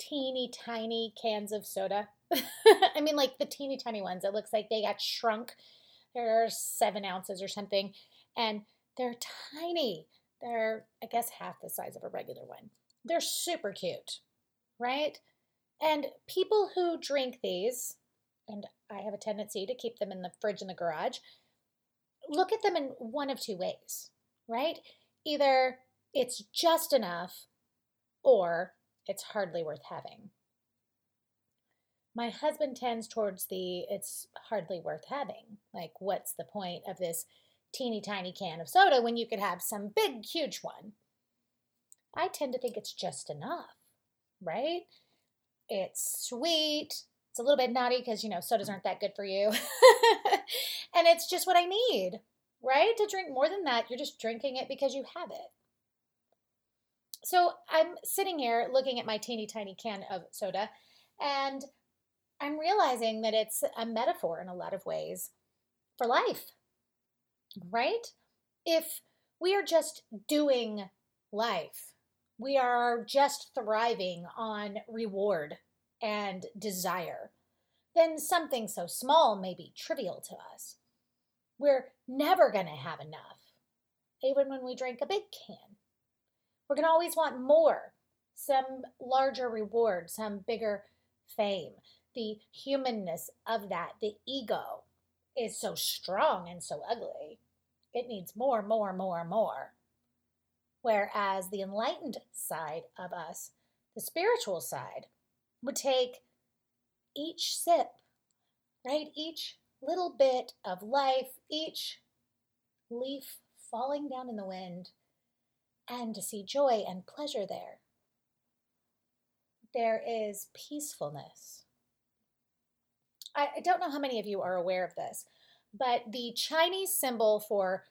teeny tiny cans of soda? I mean, like the teeny tiny ones. It looks like they got shrunk. They're seven ounces or something, and they're tiny. They're, I guess, half the size of a regular one. They're super cute, right? And people who drink these, and I have a tendency to keep them in the fridge in the garage, look at them in one of two ways, right? Either it's just enough or it's hardly worth having. My husband tends towards the it's hardly worth having. Like, what's the point of this teeny tiny can of soda when you could have some big, huge one? I tend to think it's just enough, right? It's sweet. It's a little bit naughty because, you know, sodas aren't that good for you. and it's just what I need, right? To drink more than that, you're just drinking it because you have it. So I'm sitting here looking at my teeny tiny can of soda, and I'm realizing that it's a metaphor in a lot of ways for life, right? If we are just doing life, we are just thriving on reward and desire, then something so small may be trivial to us. We're never going to have enough, even when we drink a big can. We're going to always want more, some larger reward, some bigger fame. The humanness of that, the ego, is so strong and so ugly. It needs more, more, more, more. Whereas the enlightened side of us, the spiritual side, would take each sip, right? Each little bit of life, each leaf falling down in the wind, and to see joy and pleasure there. There is peacefulness. I, I don't know how many of you are aware of this, but the Chinese symbol for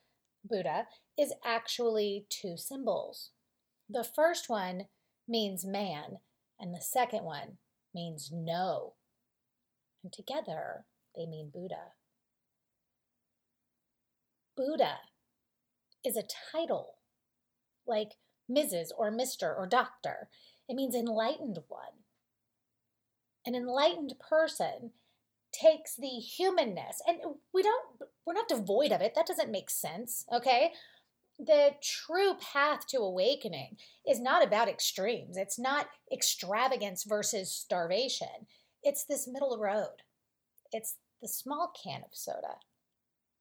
Buddha is actually two symbols. The first one means man, and the second one means no. And together they mean Buddha. Buddha is a title like Mrs. or Mr. or Doctor. It means enlightened one. An enlightened person takes the humanness, and we don't, we're not devoid of it. That doesn't make sense, okay? The true path to awakening is not about extremes. It's not extravagance versus starvation. It's this middle road. It's the small can of soda,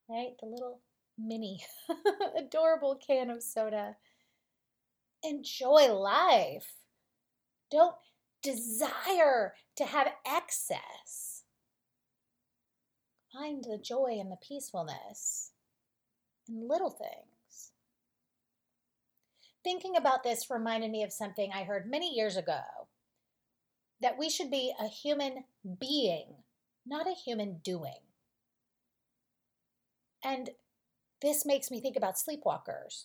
right? The little mini, adorable can of soda enjoy life. Don't desire to have excess. Find the joy and the peacefulness in little things. Thinking about this reminded me of something I heard many years ago that we should be a human being, not a human doing. And this makes me think about sleepwalkers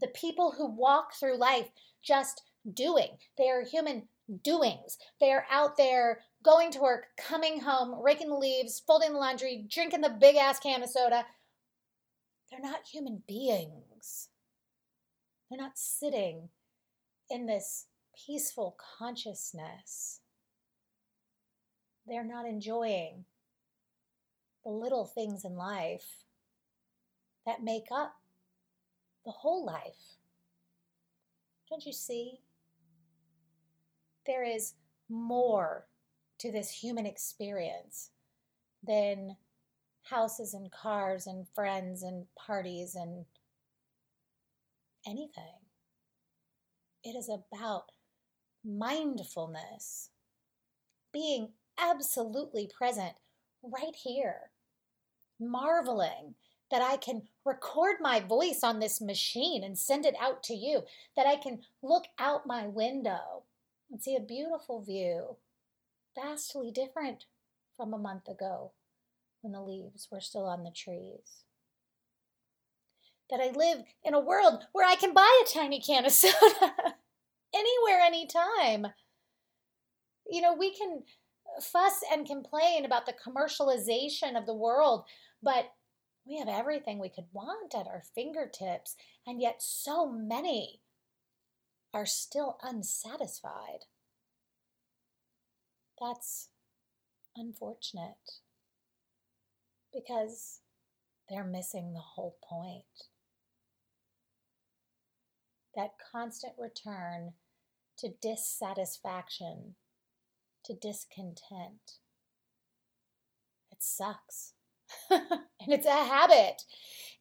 the people who walk through life just doing. They are human doings. They are out there going to work, coming home, raking the leaves, folding the laundry, drinking the big ass can of soda. They're not human beings. They're not sitting in this peaceful consciousness. They're not enjoying the little things in life that make up the whole life. Don't you see? There is more to this human experience than houses and cars and friends and parties and anything. It is about mindfulness, being absolutely present right here, marveling that I can record my voice on this machine and send it out to you, that I can look out my window and see a beautiful view vastly different from a month ago when the leaves were still on the trees. That I live in a world where I can buy a tiny can of soda anywhere, anytime. You know, we can fuss and complain about the commercialization of the world, but we have everything we could want at our fingertips, and yet so many are still unsatisfied. That's unfortunate because they're missing the whole point. That constant return to dissatisfaction, to discontent. It sucks. and it's a habit.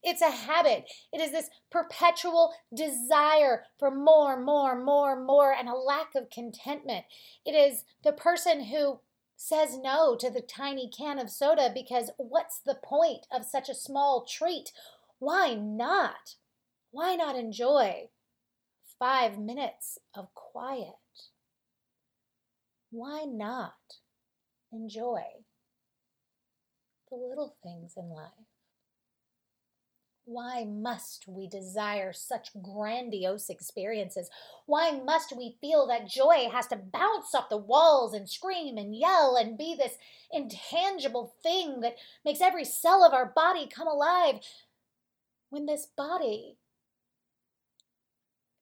It's a habit. It is this perpetual desire for more, more, more, more, and a lack of contentment. It is the person who says no to the tiny can of soda because what's the point of such a small treat? Why not? Why not enjoy five minutes of quiet? Why not enjoy the little things in life? Why must we desire such grandiose experiences? Why must we feel that joy has to bounce off the walls and scream and yell and be this intangible thing that makes every cell of our body come alive when this body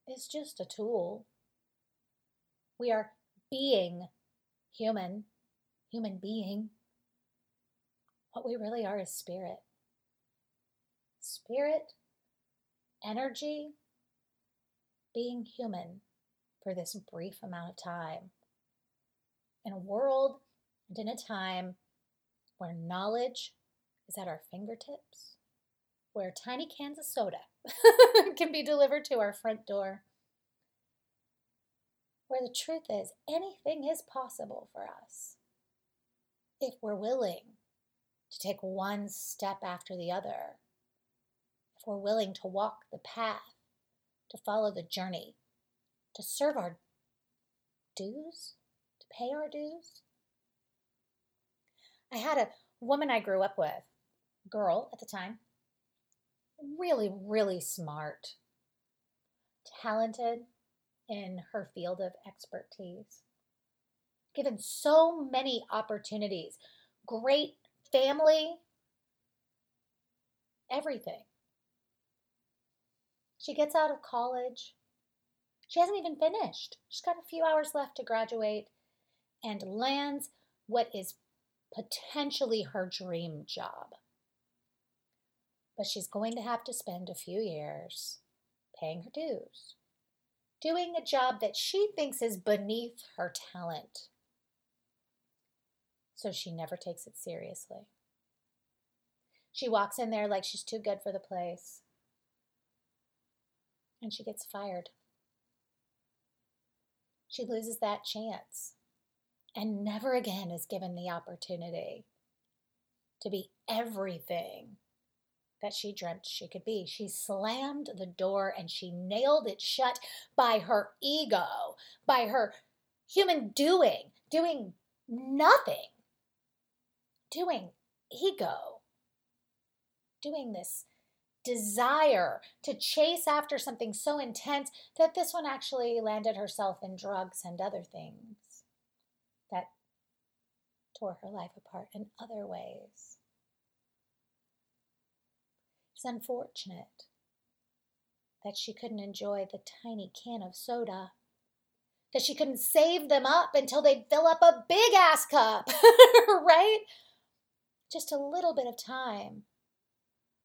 is just a tool? We are being human, human being. What we really are is spirit spirit, energy, being human for this brief amount of time. In a world and in a time where knowledge is at our fingertips, where tiny cans of soda can be delivered to our front door, where the truth is anything is possible for us if we're willing to take one step after the other if we're willing to walk the path, to follow the journey, to serve our dues, to pay our dues. I had a woman I grew up with, girl at the time, really, really smart, talented in her field of expertise, given so many opportunities, great family, everything. She gets out of college. She hasn't even finished. She's got a few hours left to graduate and lands what is potentially her dream job. But she's going to have to spend a few years paying her dues, doing a job that she thinks is beneath her talent. So she never takes it seriously. She walks in there like she's too good for the place and she gets fired. She loses that chance and never again is given the opportunity to be everything that she dreamt she could be. She slammed the door and she nailed it shut by her ego, by her human doing, doing nothing, doing ego, doing this desire to chase after something so intense that this one actually landed herself in drugs and other things that tore her life apart in other ways. It's unfortunate that she couldn't enjoy the tiny can of soda, that she couldn't save them up until they'd fill up a big ass cup, right? Just a little bit of time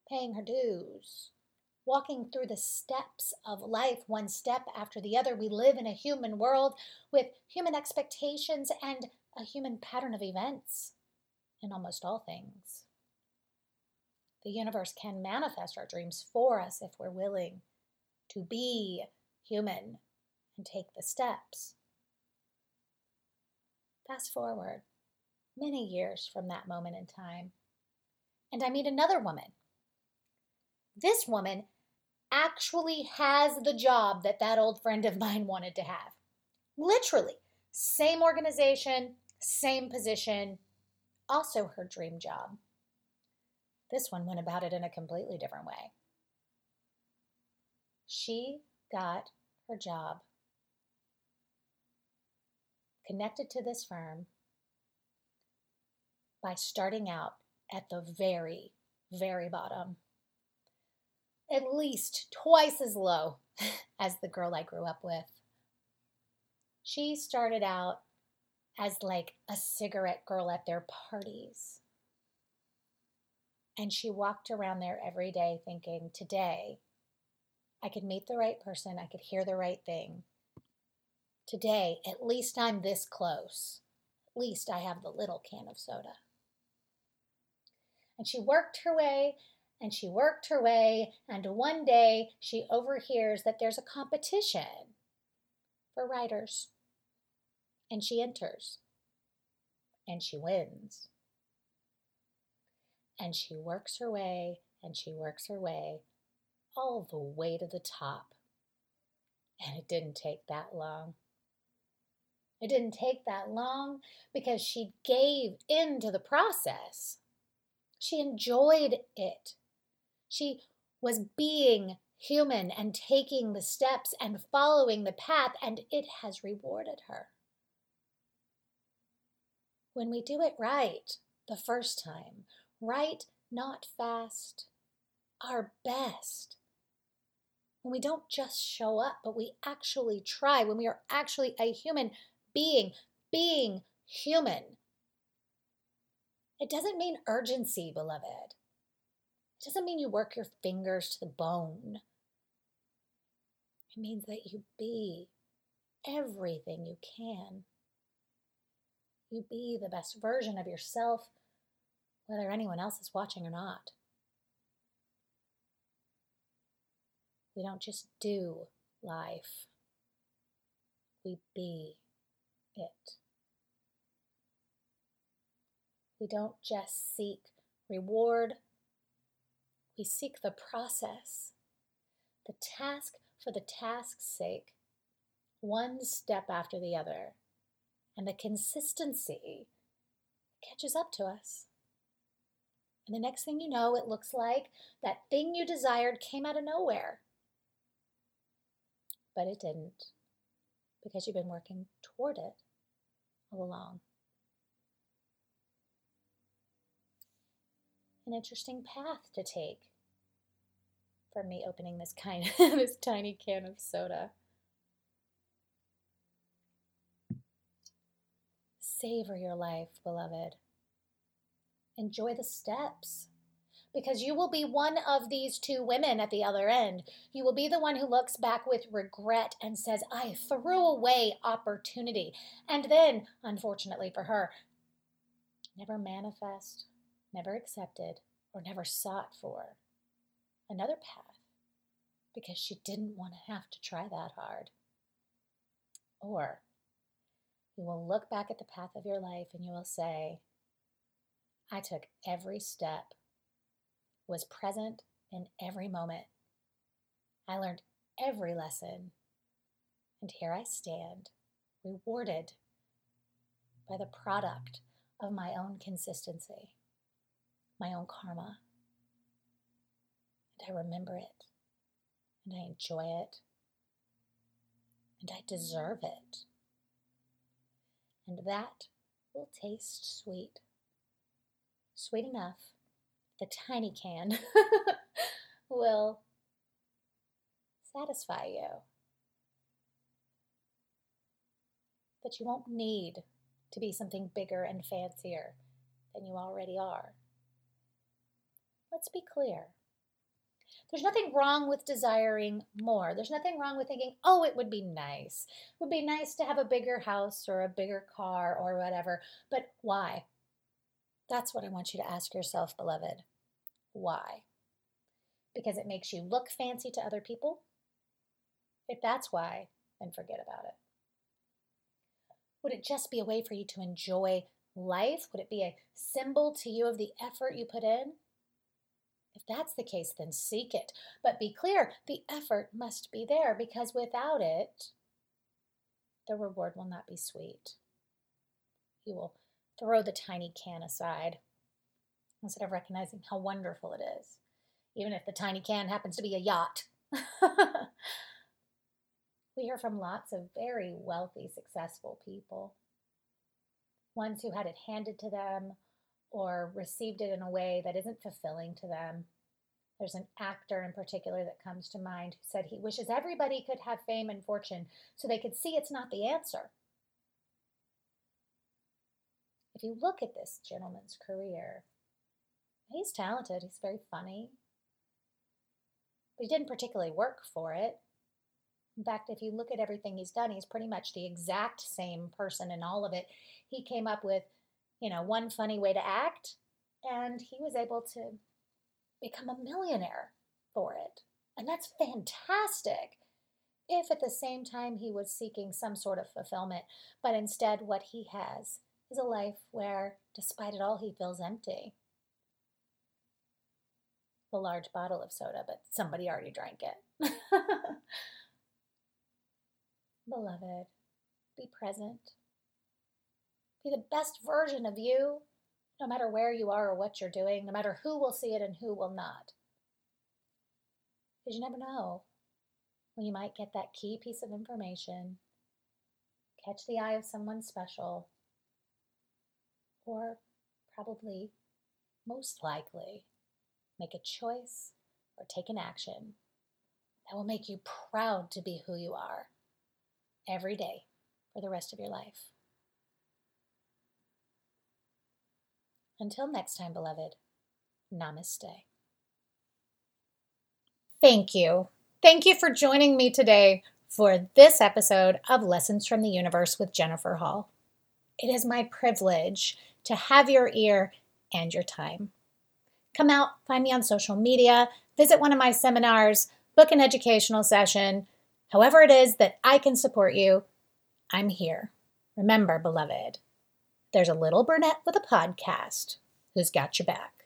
paying her dues, walking through the steps of life, one step after the other. We live in a human world with human expectations and a human pattern of events in almost all things. The universe can manifest our dreams for us if we're willing to be human and take the steps. Fast forward many years from that moment in time, and I meet another woman this woman actually has the job that that old friend of mine wanted to have. Literally, same organization, same position, also her dream job. This one went about it in a completely different way. She got her job connected to this firm by starting out at the very, very bottom. At least twice as low as the girl I grew up with. She started out as like a cigarette girl at their parties. And she walked around there every day thinking, today I could meet the right person, I could hear the right thing. Today, at least I'm this close. At least I have the little can of soda. And she worked her way and she worked her way, and one day she overhears that there's a competition for writers. And she enters. And she wins. And she works her way and she works her way all the way to the top. And it didn't take that long. It didn't take that long because she gave in to the process. She enjoyed it. She was being human and taking the steps and following the path, and it has rewarded her. When we do it right the first time, right, not fast, our best, when we don't just show up, but we actually try, when we are actually a human being, being human. It doesn't mean urgency, beloved. It doesn't mean you work your fingers to the bone. It means that you be everything you can. You be the best version of yourself, whether anyone else is watching or not. We don't just do life, we be it. We don't just seek reward, we seek the process, the task for the task's sake, one step after the other, and the consistency catches up to us. And the next thing you know, it looks like that thing you desired came out of nowhere but it didn't because you've been working toward it all along. An interesting path to take for me opening this kind this tiny can of soda. Savor your life, beloved. Enjoy the steps because you will be one of these two women at the other end. You will be the one who looks back with regret and says, I threw away opportunity. And then, unfortunately for her, never manifest, never accepted, or never sought for another path because she didn't want to have to try that hard. Or you will look back at the path of your life and you will say, I took every step was present in every moment. I learned every lesson, and here I stand, rewarded by the product of my own consistency, my own karma. And I remember it, and I enjoy it, and I deserve it. And that will taste sweet, sweet enough the tiny can will satisfy you. But you won't need to be something bigger and fancier than you already are. Let's be clear. There's nothing wrong with desiring more. There's nothing wrong with thinking, oh, it would be nice. It would be nice to have a bigger house or a bigger car or whatever. But why? That's what I want you to ask yourself, beloved. Why? Because it makes you look fancy to other people? If that's why, then forget about it. Would it just be a way for you to enjoy life? Would it be a symbol to you of the effort you put in? If that's the case, then seek it. But be clear the effort must be there because without it, the reward will not be sweet. you will throw the tiny can aside instead of recognizing how wonderful it is, even if the tiny can happens to be a yacht. we hear from lots of very wealthy, successful people, ones who had it handed to them or received it in a way that isn't fulfilling to them. There's an actor in particular that comes to mind who said he wishes everybody could have fame and fortune so they could see it's not the answer. If you look at this gentleman's career, he's talented, he's very funny, but he didn't particularly work for it. In fact, if you look at everything he's done, he's pretty much the exact same person in all of it. He came up with, you know, one funny way to act, and he was able to become a millionaire for it. And that's fantastic. If at the same time he was seeking some sort of fulfillment, but instead what he has is a life where, despite it all, he feels empty. A large bottle of soda, but somebody already drank it. Beloved, be present. Be the best version of you no matter where you are or what you're doing, no matter who will see it and who will not. Because you never know when you might get that key piece of information, catch the eye of someone special, or probably, most likely, make a choice or take an action that will make you proud to be who you are every day for the rest of your life. Until next time, beloved, namaste. Thank you. Thank you for joining me today for this episode of Lessons from the Universe with Jennifer Hall. It is my privilege to have your ear and your time. Come out, find me on social media, visit one of my seminars, book an educational session. However, it is that I can support you, I'm here. Remember, beloved, there's a little brunette with a podcast who's got your back.